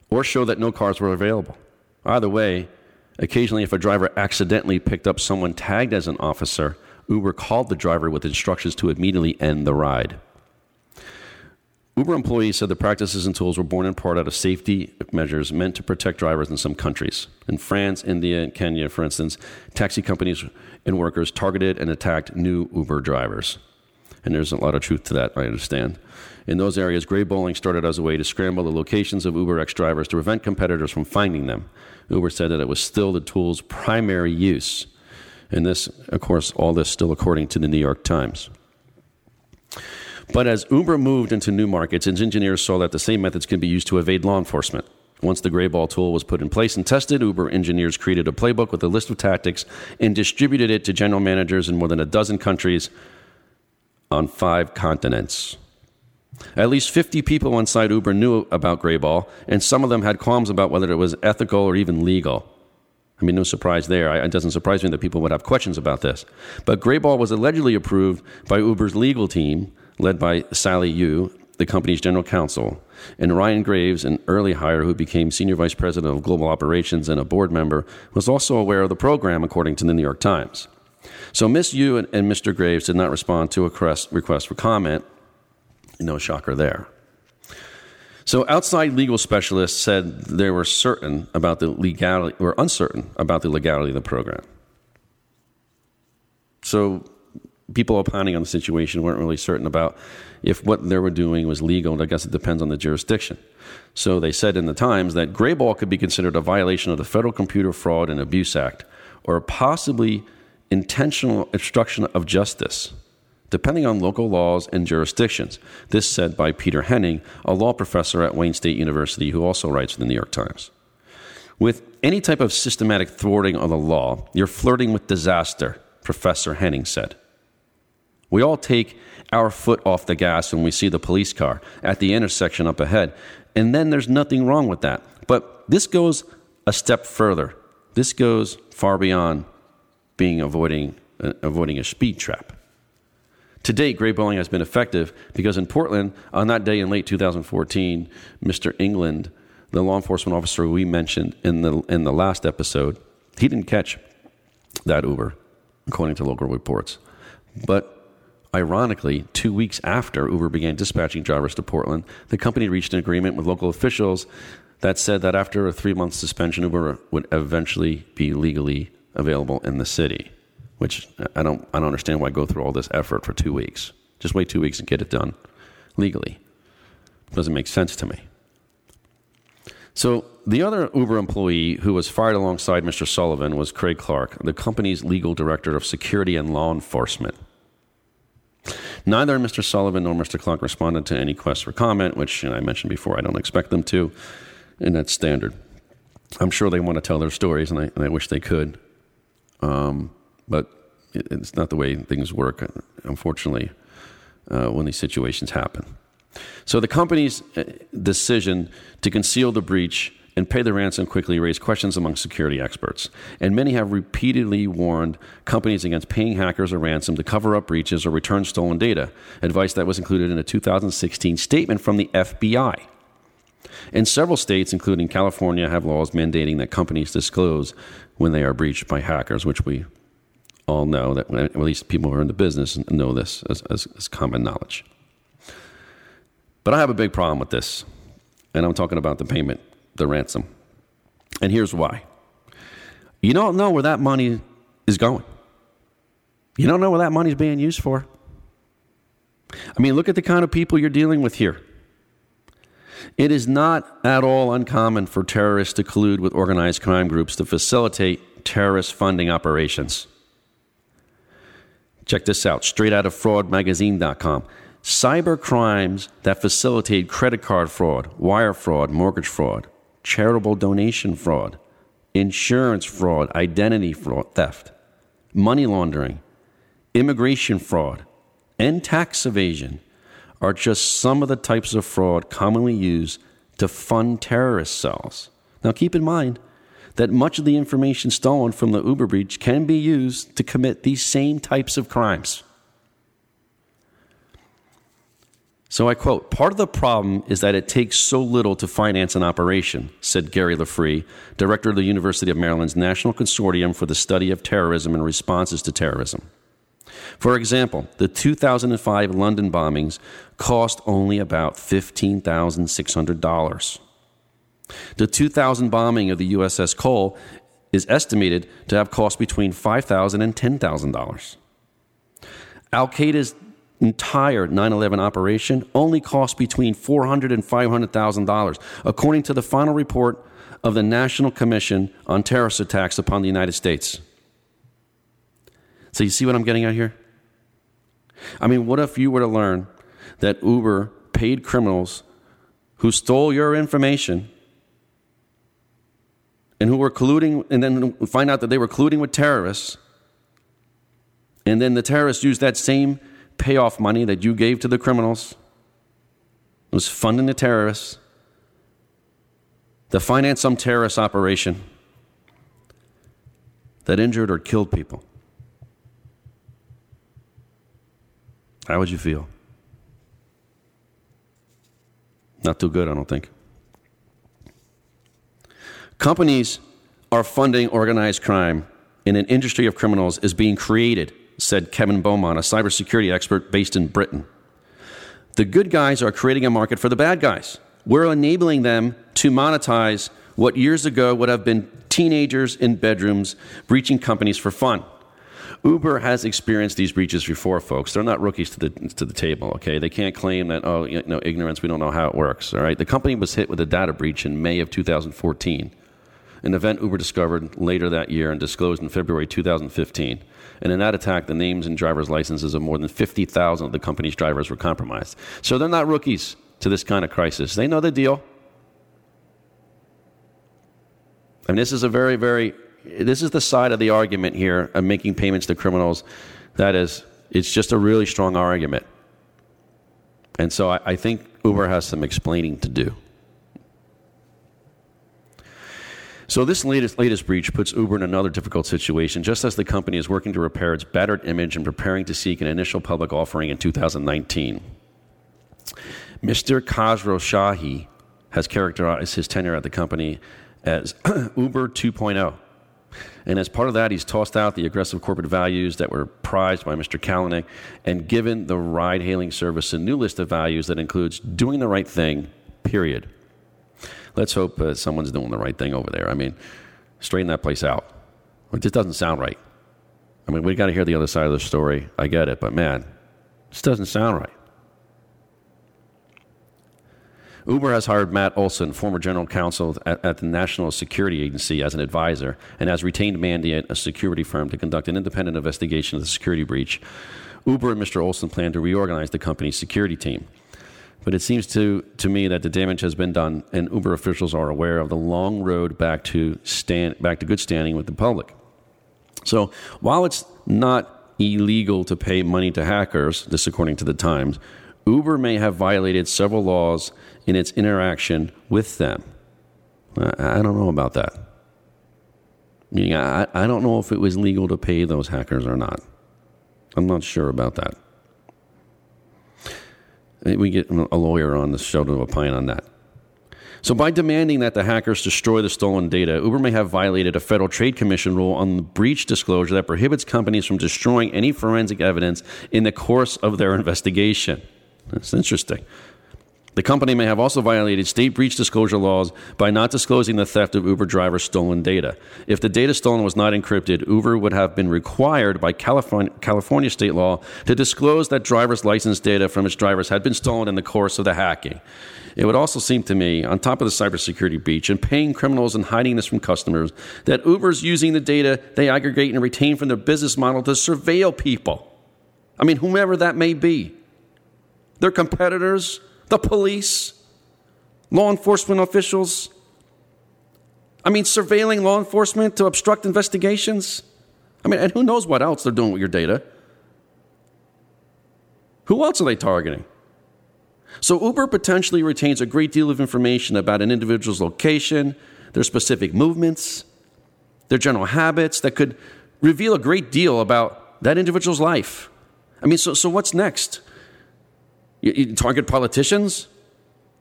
or show that no cars were available. Either way, occasionally, if a driver accidentally picked up someone tagged as an officer, Uber called the driver with instructions to immediately end the ride. Uber employees said the practices and tools were born in part out of safety measures meant to protect drivers in some countries. In France, India, and Kenya, for instance, taxi companies and workers targeted and attacked new Uber drivers. And there's a lot of truth to that, I understand. In those areas, grayballing started as a way to scramble the locations of UberX drivers to prevent competitors from finding them. Uber said that it was still the tool's primary use. And this, of course, all this still according to the New York Times. But as Uber moved into new markets, its engineers saw that the same methods could be used to evade law enforcement. Once the gray ball tool was put in place and tested, Uber engineers created a playbook with a list of tactics and distributed it to general managers in more than a dozen countries on five continents. At least 50 people inside Uber knew about Grayball, and some of them had qualms about whether it was ethical or even legal. I mean, no surprise there. It doesn't surprise me that people would have questions about this. But Grayball was allegedly approved by Uber's legal team led by Salle Yoo, the company's general counsel, and Ryan Graves, an early hire who became senior vice president of global operations and a board member, was also aware of the program, according to the New York Times. So Miss Yu and, and Mr. Graves did not respond to a request for comment. No shocker there. So outside legal specialists said they were certain about the legality, or uncertain about the legality of the program. So people opining on the situation weren't really certain about if what they were doing was legal. And I guess it depends on the jurisdiction. So they said in the Times that grayball could be considered a violation of the Federal Computer Fraud and Abuse Act or possibly intentional obstruction of justice, depending on local laws and jurisdictions. This said by Peter Henning, a law professor at Wayne State University who also writes for the New York Times. With any type of systematic thwarting of the law, you're flirting with disaster, Professor Henning said. We all take our foot off the gas when we see the police car at the intersection up ahead, and then there's nothing wrong with that. But this goes a step further. This goes far beyond being avoiding uh, avoiding a speed trap. To date, grayballing has been effective because in Portland, on that day in late 2014, Mr. England, the law enforcement officer we mentioned in the in the last episode, he didn't catch that Uber, according to local reports. But Ironically, two weeks after Uber began dispatching drivers to Portland, the company reached an agreement with local officials that said that after a three month suspension, Uber would eventually be legally available in the city. Which I don't, I don't understand why I go through all this effort for two weeks. Just wait two weeks and get it done legally. It doesn't make sense to me. So, the other Uber employee who was fired alongside Mr. Sullivan was Craig Clark, the company's legal director of security and law enforcement. Neither Mr. Sullivan nor Mr. Clark responded to any requests for comment, which you know, I mentioned before, I don't expect them to, and that's standard. I'm sure they want to tell their stories, and I, and I wish they could. Um, but it, it's not the way things work, unfortunately, uh, when these situations happen. So the company's uh, decision to conceal the breach and pay the ransom quickly raised questions among security experts. And many have repeatedly warned companies against paying hackers a ransom to cover up breaches or return stolen data, advice that was included in a 2016 statement from the FBI. And several states, including California, have laws mandating that companies disclose when they are breached by hackers, which we all know that, at least people who are in the business know this as, as, as common knowledge. But I have a big problem with this, and I'm talking about the payment the ransom. And here's why you don't know where that money is going, you don't know what that money is being used for. I mean, look at the kind of people you're dealing with here. It is not at all uncommon for terrorists to collude with organized crime groups to facilitate terrorist funding operations. Check this out straight out of fraudmagazine.com cyber crimes that facilitate credit card fraud, wire fraud, mortgage fraud, charitable donation fraud, insurance fraud, identity fraud, theft, money laundering, immigration fraud, and tax evasion are just some of the types of fraud commonly used to fund terrorist cells. Now, keep in mind that much of the information stolen from the Uber breach can be used to commit these same types of crimes. So I quote Part of the problem is that it takes so little to finance an operation, said Gary LaFree, director of the University of Maryland's National Consortium for the Study of Terrorism and Responses to Terrorism. For example, the 2005 London bombings cost only about $15,600. The 2000 bombing of the USS Cole is estimated to have cost between $5,000 and $10,000. Al Qaeda's entire 9/11 operation only cost between $400 and $500,000, according to the final report of the National Commission on Terrorist Attacks upon the United States. So you see what I'm getting at here? I mean, what if you were to learn that Uber paid criminals who stole your information and who were colluding, and then find out that they were colluding with terrorists, and then the terrorists used that same payoff money that you gave to the criminals, was funding the terrorists, to finance some terrorist operation that injured or killed people. How would you feel? Not too good, I don't think. Companies are funding organized crime, and an industry of criminals is being created, said Kevin Beaumont, a cybersecurity expert based in Britain. The good guys are creating a market for the bad guys. We're enabling them to monetize what years ago would have been teenagers in bedrooms breaching companies for fun. Uber has experienced these breaches before, folks. They're not rookies to the to the table. Okay, they can't claim that oh, you know, ignorance. We don't know how it works. All right, the company was hit with a data breach in May of 2014, an event Uber discovered later that year and disclosed in February 2015. And in that attack, the names and driver's licenses of more than 50,000 of the company's drivers were compromised. So they're not rookies to this kind of crisis. They know the deal. And this is a very, very this is the side of the argument here of making payments to criminals. That is, it's just a really strong argument. And so I, I think Uber has some explaining to do. So this latest latest breach puts Uber in another difficult situation, just as the company is working to repair its battered image and preparing to seek an initial public offering in 2019. Mr. Khosrowshahi has characterized his tenure at the company as Uber 2.0. And as part of that, he's tossed out the aggressive corporate values that were prized by Mr. Kalanick and given the ride hailing service a new list of values that includes doing the right thing, period. Let's hope uh, someone's doing the right thing over there. I mean, straighten that place out. It just doesn't sound right. I mean, we got to hear the other side of the story. I get it, but man, this doesn't sound right. Uber has hired Matt Olsen, former general counsel at, at, the National Security Agency, as an advisor and has retained Mandiant, a security firm, to conduct an independent investigation of the security breach. Uber and Mr. Olson plan to reorganize the company's security team. But it seems to, to me that the damage has been done, and Uber officials are aware of the long road back to, stand, back to good standing with the public. So while it's not illegal to pay money to hackers, this according to the Times, Uber may have violated several laws in its interaction with them. I, I don't know about that. Meaning, I, I don't know if it was legal to pay those hackers or not. I'm not sure about that. We get a lawyer on the show to opine on that. So, by demanding that the hackers destroy the stolen data, Uber may have violated a Federal Trade Commission rule on breach disclosure that prohibits companies from destroying any forensic evidence in the course of their investigation. That's interesting. The company may have also violated state breach disclosure laws by not disclosing the theft of Uber drivers' stolen data. If the data stolen was not encrypted, Uber would have been required by California, California state law to disclose that driver's license data from its drivers had been stolen in the course of the hacking. It would also seem to me, on top of the cybersecurity breach and paying criminals and hiding this from customers, that Uber's using the data they aggregate and retain from their business model to surveil people. I mean, whomever that may be. Their competitors, the police, law enforcement officials. I mean, surveilling law enforcement to obstruct investigations. I mean, and who knows what else they're doing with your data? Who else are they targeting? So Uber potentially retains a great deal of information about an individual's location, their specific movements, their general habits that could reveal a great deal about that individual's life. I mean, so, so what's next? You, you target politicians?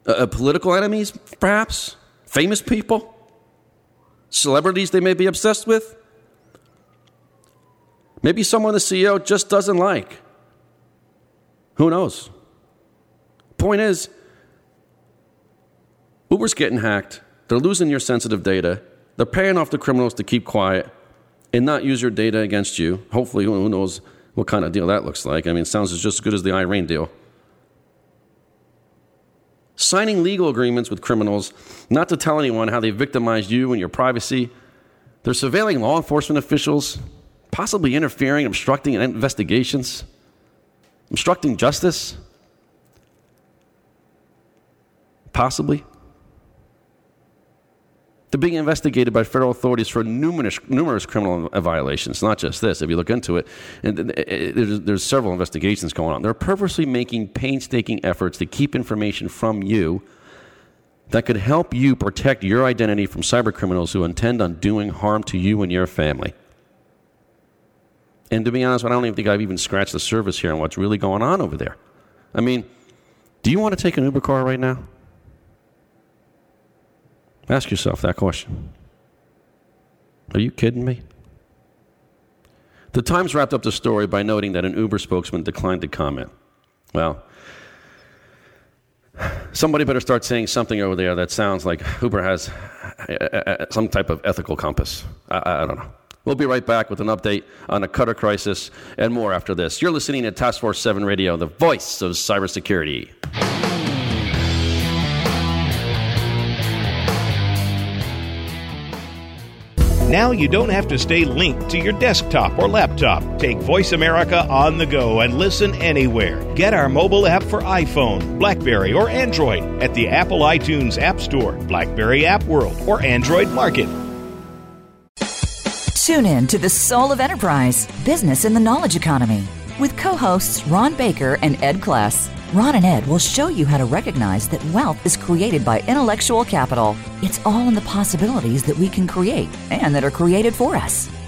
Uh, uh, political enemies, perhaps? Famous people? Celebrities they may be obsessed with? Maybe someone the CEO just doesn't like. Who knows? Point is, Uber's getting hacked. They're losing your sensitive data. They're paying off the criminals to keep quiet and not use your data against you. Hopefully, who knows what kind of deal that looks like. I mean, it sounds just as good as the Iran deal. Signing legal agreements with criminals not to tell anyone how they victimized you and your privacy. They're surveilling law enforcement officials, possibly interfering, obstructing investigations, obstructing justice. Possibly. They're being investigated by federal authorities for numerous, numerous criminal violations, not just this. If you look into it, and eh, there's, there's several investigations going on. They're purposely making painstaking efforts to keep information from you that could help you protect your identity from cyber criminals who intend on doing harm to you and your family. And to be honest, I don't even think I've even scratched the surface here on what's really going on over there. I mean, do you want to take an Uber car right now? Ask yourself that question. Are you kidding me? The Times wrapped up the story by noting that an Uber spokesman declined to comment. Well, somebody better start saying something over there that sounds like Uber has uh, uh, uh, some type of ethical compass. I, I, don't know. We'll be right back with an update on the Qatar crisis and more after this. You're listening to Task Force 7 Radio, the voice of cybersecurity. Now you don't have to stay linked to your desktop or laptop. Take Voice America on the go and listen anywhere. Get our mobile app for iPhone, Blackberry, or Android at the Apple iTunes App Store, Blackberry App World, or Android Market. Tune in to the Soul of Enterprise Business in the Knowledge Economy with co hosts Ron Baker and Ed Kless. Ron and Ed will show you how to recognize that wealth is created by intellectual capital. It's all in the possibilities that we can create and that are created for us.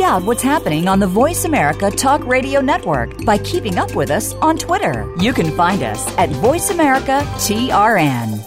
Find out what's happening on the Voice America Talk Radio Network by keeping up with us on Twitter. You can find us at Voice America TRN.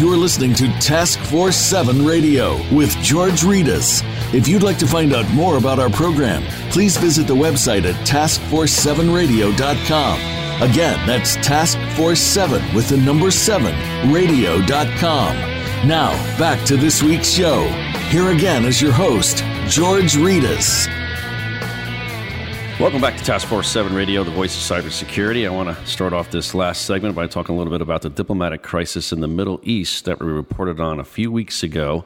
You're listening to Task Force 7 Radio with George Rettas. If you'd like to find out more about our program, please visit the website at taskforce7radio.com. Again, that's Task Force 7 with the number 7 radio.com. Now, back to this week's show. Here again is your host, George Rettas. Welcome back to Task Force 7 Radio, the voice of cybersecurity. I want to start off this last segment by talking a little bit about the diplomatic crisis in the Middle East that we reported on a few weeks ago.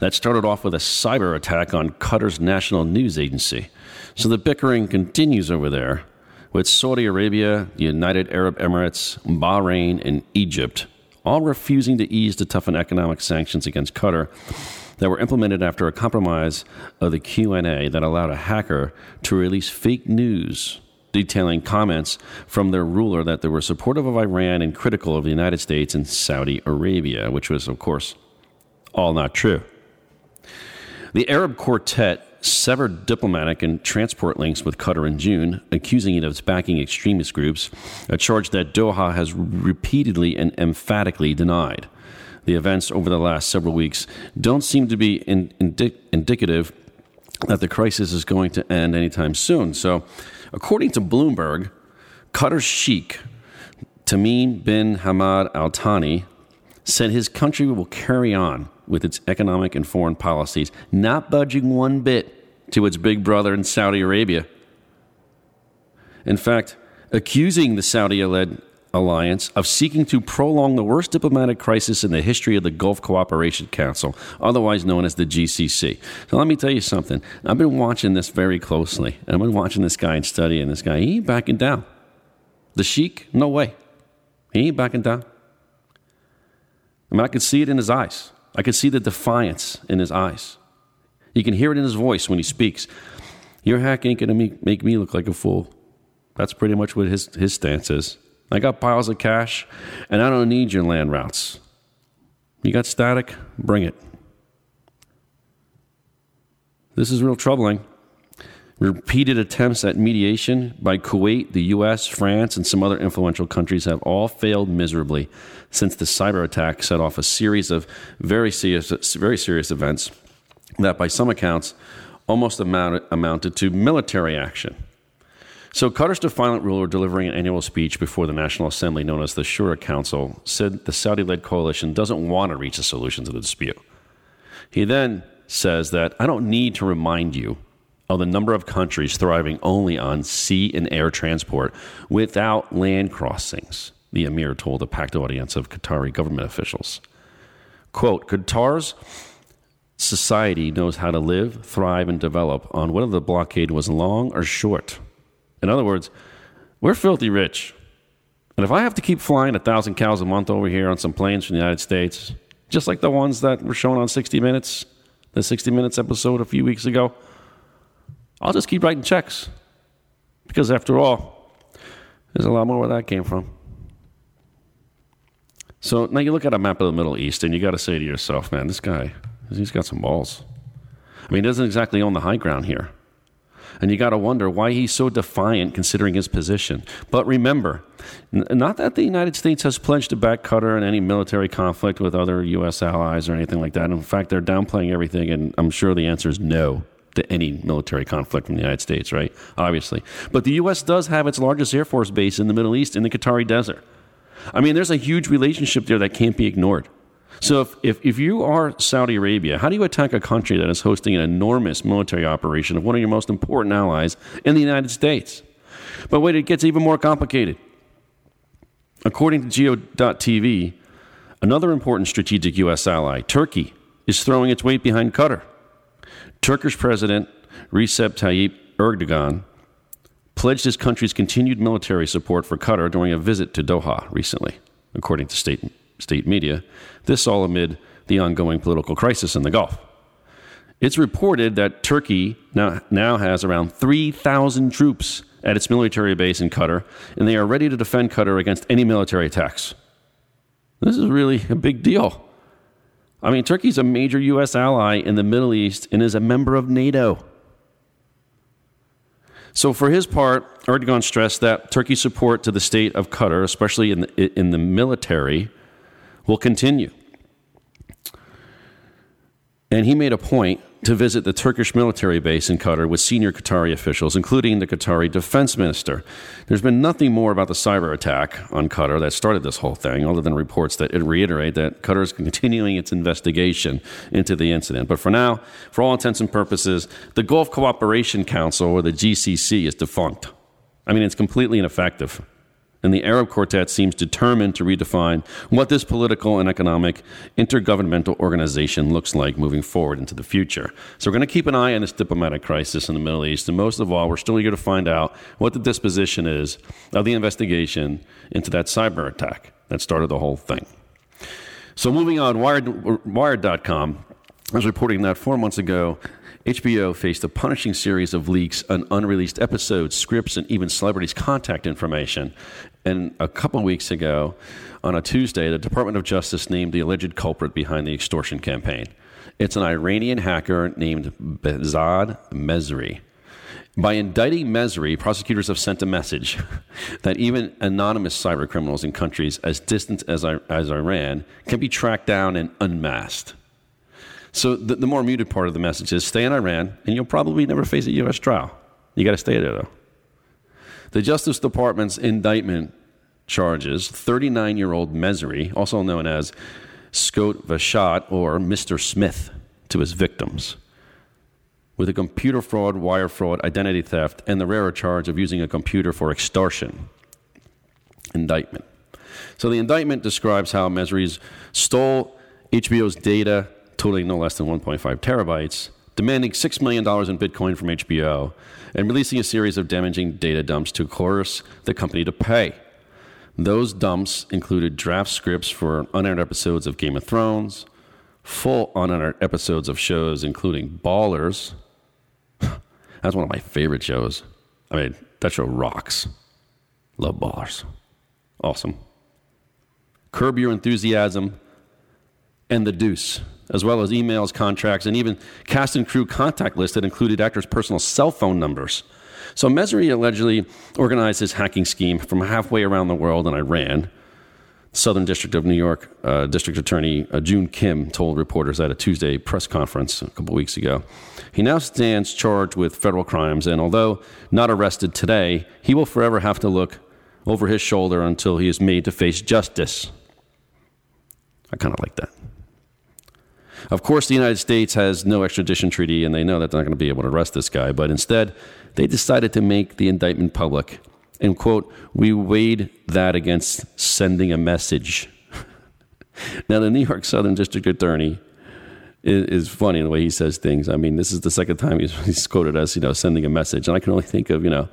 That started off with a cyber attack on Qatar's national news agency. So the bickering continues over there with Saudi Arabia, the United Arab Emirates, Bahrain, and Egypt all refusing to ease the toughened economic sanctions against Qatar that were implemented after a compromise of the QNA that allowed a hacker to release fake news detailing comments from their ruler that they were supportive of Iran and critical of the United States and Saudi Arabia, which was, of course, all not true. The Arab Quartet severed diplomatic and transport links with Qatar in June, accusing it of backing extremist groups, a charge that Doha has repeatedly and emphatically denied. the events over the last several weeks don't seem to be in, indi- indicative that the crisis is going to end anytime soon. So, according to Bloomberg, Qatar's sheikh, Tamim bin Hamad Al Thani, said his country will carry on with its economic and foreign policies, not budging one bit to its big brother in Saudi Arabia. In fact, accusing the Saudi led alliance of seeking to prolong the worst diplomatic crisis in the history of the Gulf Cooperation Council, otherwise known as the GCC. So let me tell you something. I've been watching this very closely. and I've been watching this guy and studying this guy. He ain't backing down. The Sheik, no way. He ain't backing down. I mean, I could see it in his eyes. I could see the defiance in his eyes. You can hear it in his voice when he speaks. Your hack ain't going to make me look like a fool. That's pretty much what his, his stance is. I got piles of cash, and I don't need your land routes. You got static? Bring it. This is real troubling. Repeated attempts at mediation by Kuwait, the US, France, and some other influential countries have all failed miserably since the cyber attack set off a series of very serious, very serious events that, by some accounts, almost amounted, amounted to military action. So, Qatar's defiant ruler, delivering an annual speech before the National Assembly, known as the Shura Council, said the Saudi led coalition doesn't want to reach a solution to the dispute. He then says that I don't need to remind you of the number of countries thriving only on sea and air transport without land crossings, the emir told a packed audience of Qatari government officials. Quote Qatar's society knows how to live, thrive, and develop on whether the blockade was long or short. In other words, we're filthy rich. And if I have to keep flying a thousand cows a month over here on some planes from the United States, just like the ones that were shown on 60 Minutes, the 60 Minutes episode a few weeks ago, I'll just keep writing checks. Because after all, there's a lot more where that came from. So now you look at a map of the Middle East and you got to say to yourself, man, this guy, he's got some balls. I mean, he doesn't exactly own the high ground here. And you got to wonder why he's so defiant considering his position. But remember, n- not that the United States has pledged to back Qatar in any military conflict with other U.S. allies or anything like that. In fact, they're downplaying everything, and I'm sure the answer is no to any military conflict from the United States, right? Obviously. But the U.S. does have its largest Air Force base in the Middle East, in the Qatari Desert. I mean, there's a huge relationship there that can't be ignored. So, if, if, if, you are Saudi Arabia, how do you attack a country that is hosting an enormous military operation of one of your most important allies in the United States? But wait, it gets even more complicated. According to Geo.tv, another important strategic U.S. ally, Turkey, is throwing its weight behind Qatar. Turkish President Recep Tayyip Erdogan pledged his country's continued military support for Qatar during a visit to Doha recently, according to state, state media. This all amid the ongoing political crisis in the Gulf. It's reported that Turkey now, now has around 3,000 troops at its military base in Qatar, and they are ready to defend Qatar against any military attacks. This is really a big deal. I mean, Turkey's a major U.S. ally in the Middle East and is a member of NATO. So, for his part, Erdogan stressed that Turkey's support to the state of Qatar, especially in the, in the military, will continue. And he made a point to visit the Turkish military base in Qatar with senior Qatari officials, including the Qatari defense minister. There's been nothing more about the cyber attack on Qatar that started this whole thing, other than reports that it reiterate that Qatar is continuing its investigation into the incident. But for now, for all intents and purposes, the Gulf Cooperation Council, or the GCC, is defunct. I mean, it's completely ineffective and the Arab Quartet seems determined to redefine what this political and economic intergovernmental organization looks like moving forward into the future. So we're going to keep an eye on this diplomatic crisis in the Middle East, and most of all, we're still eager to find out what the disposition is of the investigation into that cyber attack that started the whole thing. So moving on, Wired, Wired.com was reporting that four months ago, HBO faced a punishing series of leaks on unreleased episodes, scripts, and even celebrities' contact information. And a couple of weeks ago, on a Tuesday, the Department of Justice named the alleged culprit behind the extortion campaign. It's an Iranian hacker named Behzad Mesri. By indicting Mesri, prosecutors have sent a message that even anonymous cyber criminals in countries as distant as, as Iran can be tracked down and unmasked. So the, the more muted part of the message is stay in Iran and you'll probably never face a U.S. trial. You got to stay there, though. The Justice Department's indictment charges 39 year old Mesri, also known as Skote Vahshat or Mr. Smith, to his victims with a computer fraud, wire fraud, identity theft, and the rarer charge of using a computer for extortion. Indictment. So the indictment describes how Mesri's stole HBO's data, totaling no less than 1.5 terabytes, demanding $6 million in Bitcoin from HBO, and releasing a series of damaging data dumps to coerce the company to pay. Those dumps included draft scripts for unaired episodes of Game of Thrones, full unaired episodes of shows including Ballers. That's one of my favorite shows. I mean, that show rocks. Love Ballers. Awesome. Curb Your Enthusiasm and The Deuce, as well as emails, contracts, and even cast and crew contact lists that included actors' personal cell phone numbers. So Mesri allegedly organized his hacking scheme from halfway around the world in Iran. Southern District of New York uh, District Attorney uh, Joon Kim told reporters at a Tuesday press conference a couple weeks ago. He now stands charged with federal crimes, and although not arrested today, he will forever have to look over his shoulder until he is made to face justice. I kind of like that. Of course, the United States has no extradition treaty, and they know that they're not going to be able to arrest this guy, but instead, they decided to make the indictment public. And, quote, we weighed that against sending a message. now, the New York Southern District Attorney is, is, funny in the way he says things. I mean, this is the second time he's, he's quoted as, you know, sending a message. And I can only think of, you know,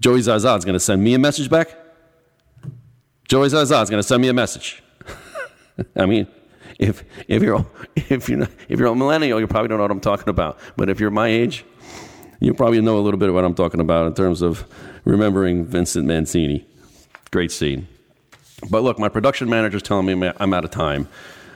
Joey Zaza is going to send me a message back. Joey Zaza is going to send me a message. I mean, if if you're if you're not, if you're a millennial, you probably don't know what I'm talking about. But if you're my age, you probably know a little bit of what I'm talking about in terms of remembering Vincent Mancini. Great scene. But look, my production manager's telling me I'm out of time.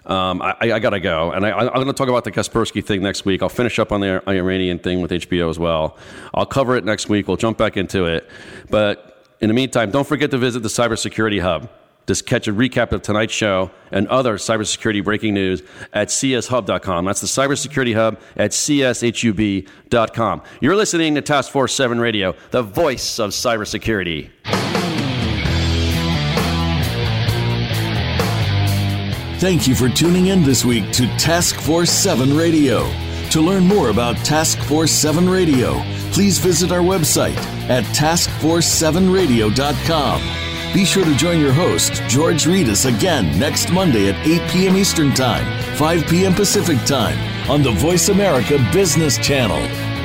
Um, I, I got to go. And I, am going to talk about the Kaspersky thing next week. I'll finish up on the Iranian thing with HBO as well. I'll cover it next week. We'll jump back into it. But in the meantime, don't forget to visit the Cybersecurity Hub. Just catch a recap of tonight's show and other cybersecurity breaking news at cshub.com. That's the cybersecurity hub at cshub.com. You're listening to Task Force 7 Radio, the voice of cybersecurity. Thank you for tuning in this week to Task Force 7 Radio. To learn more about Task Force 7 Radio, please visit our website at taskforce7radio.com. Be sure to join your host, George Rettas, again next Monday at 8 p.m. Eastern Time, 5 p.m. Pacific Time on the Voice America Business Channel.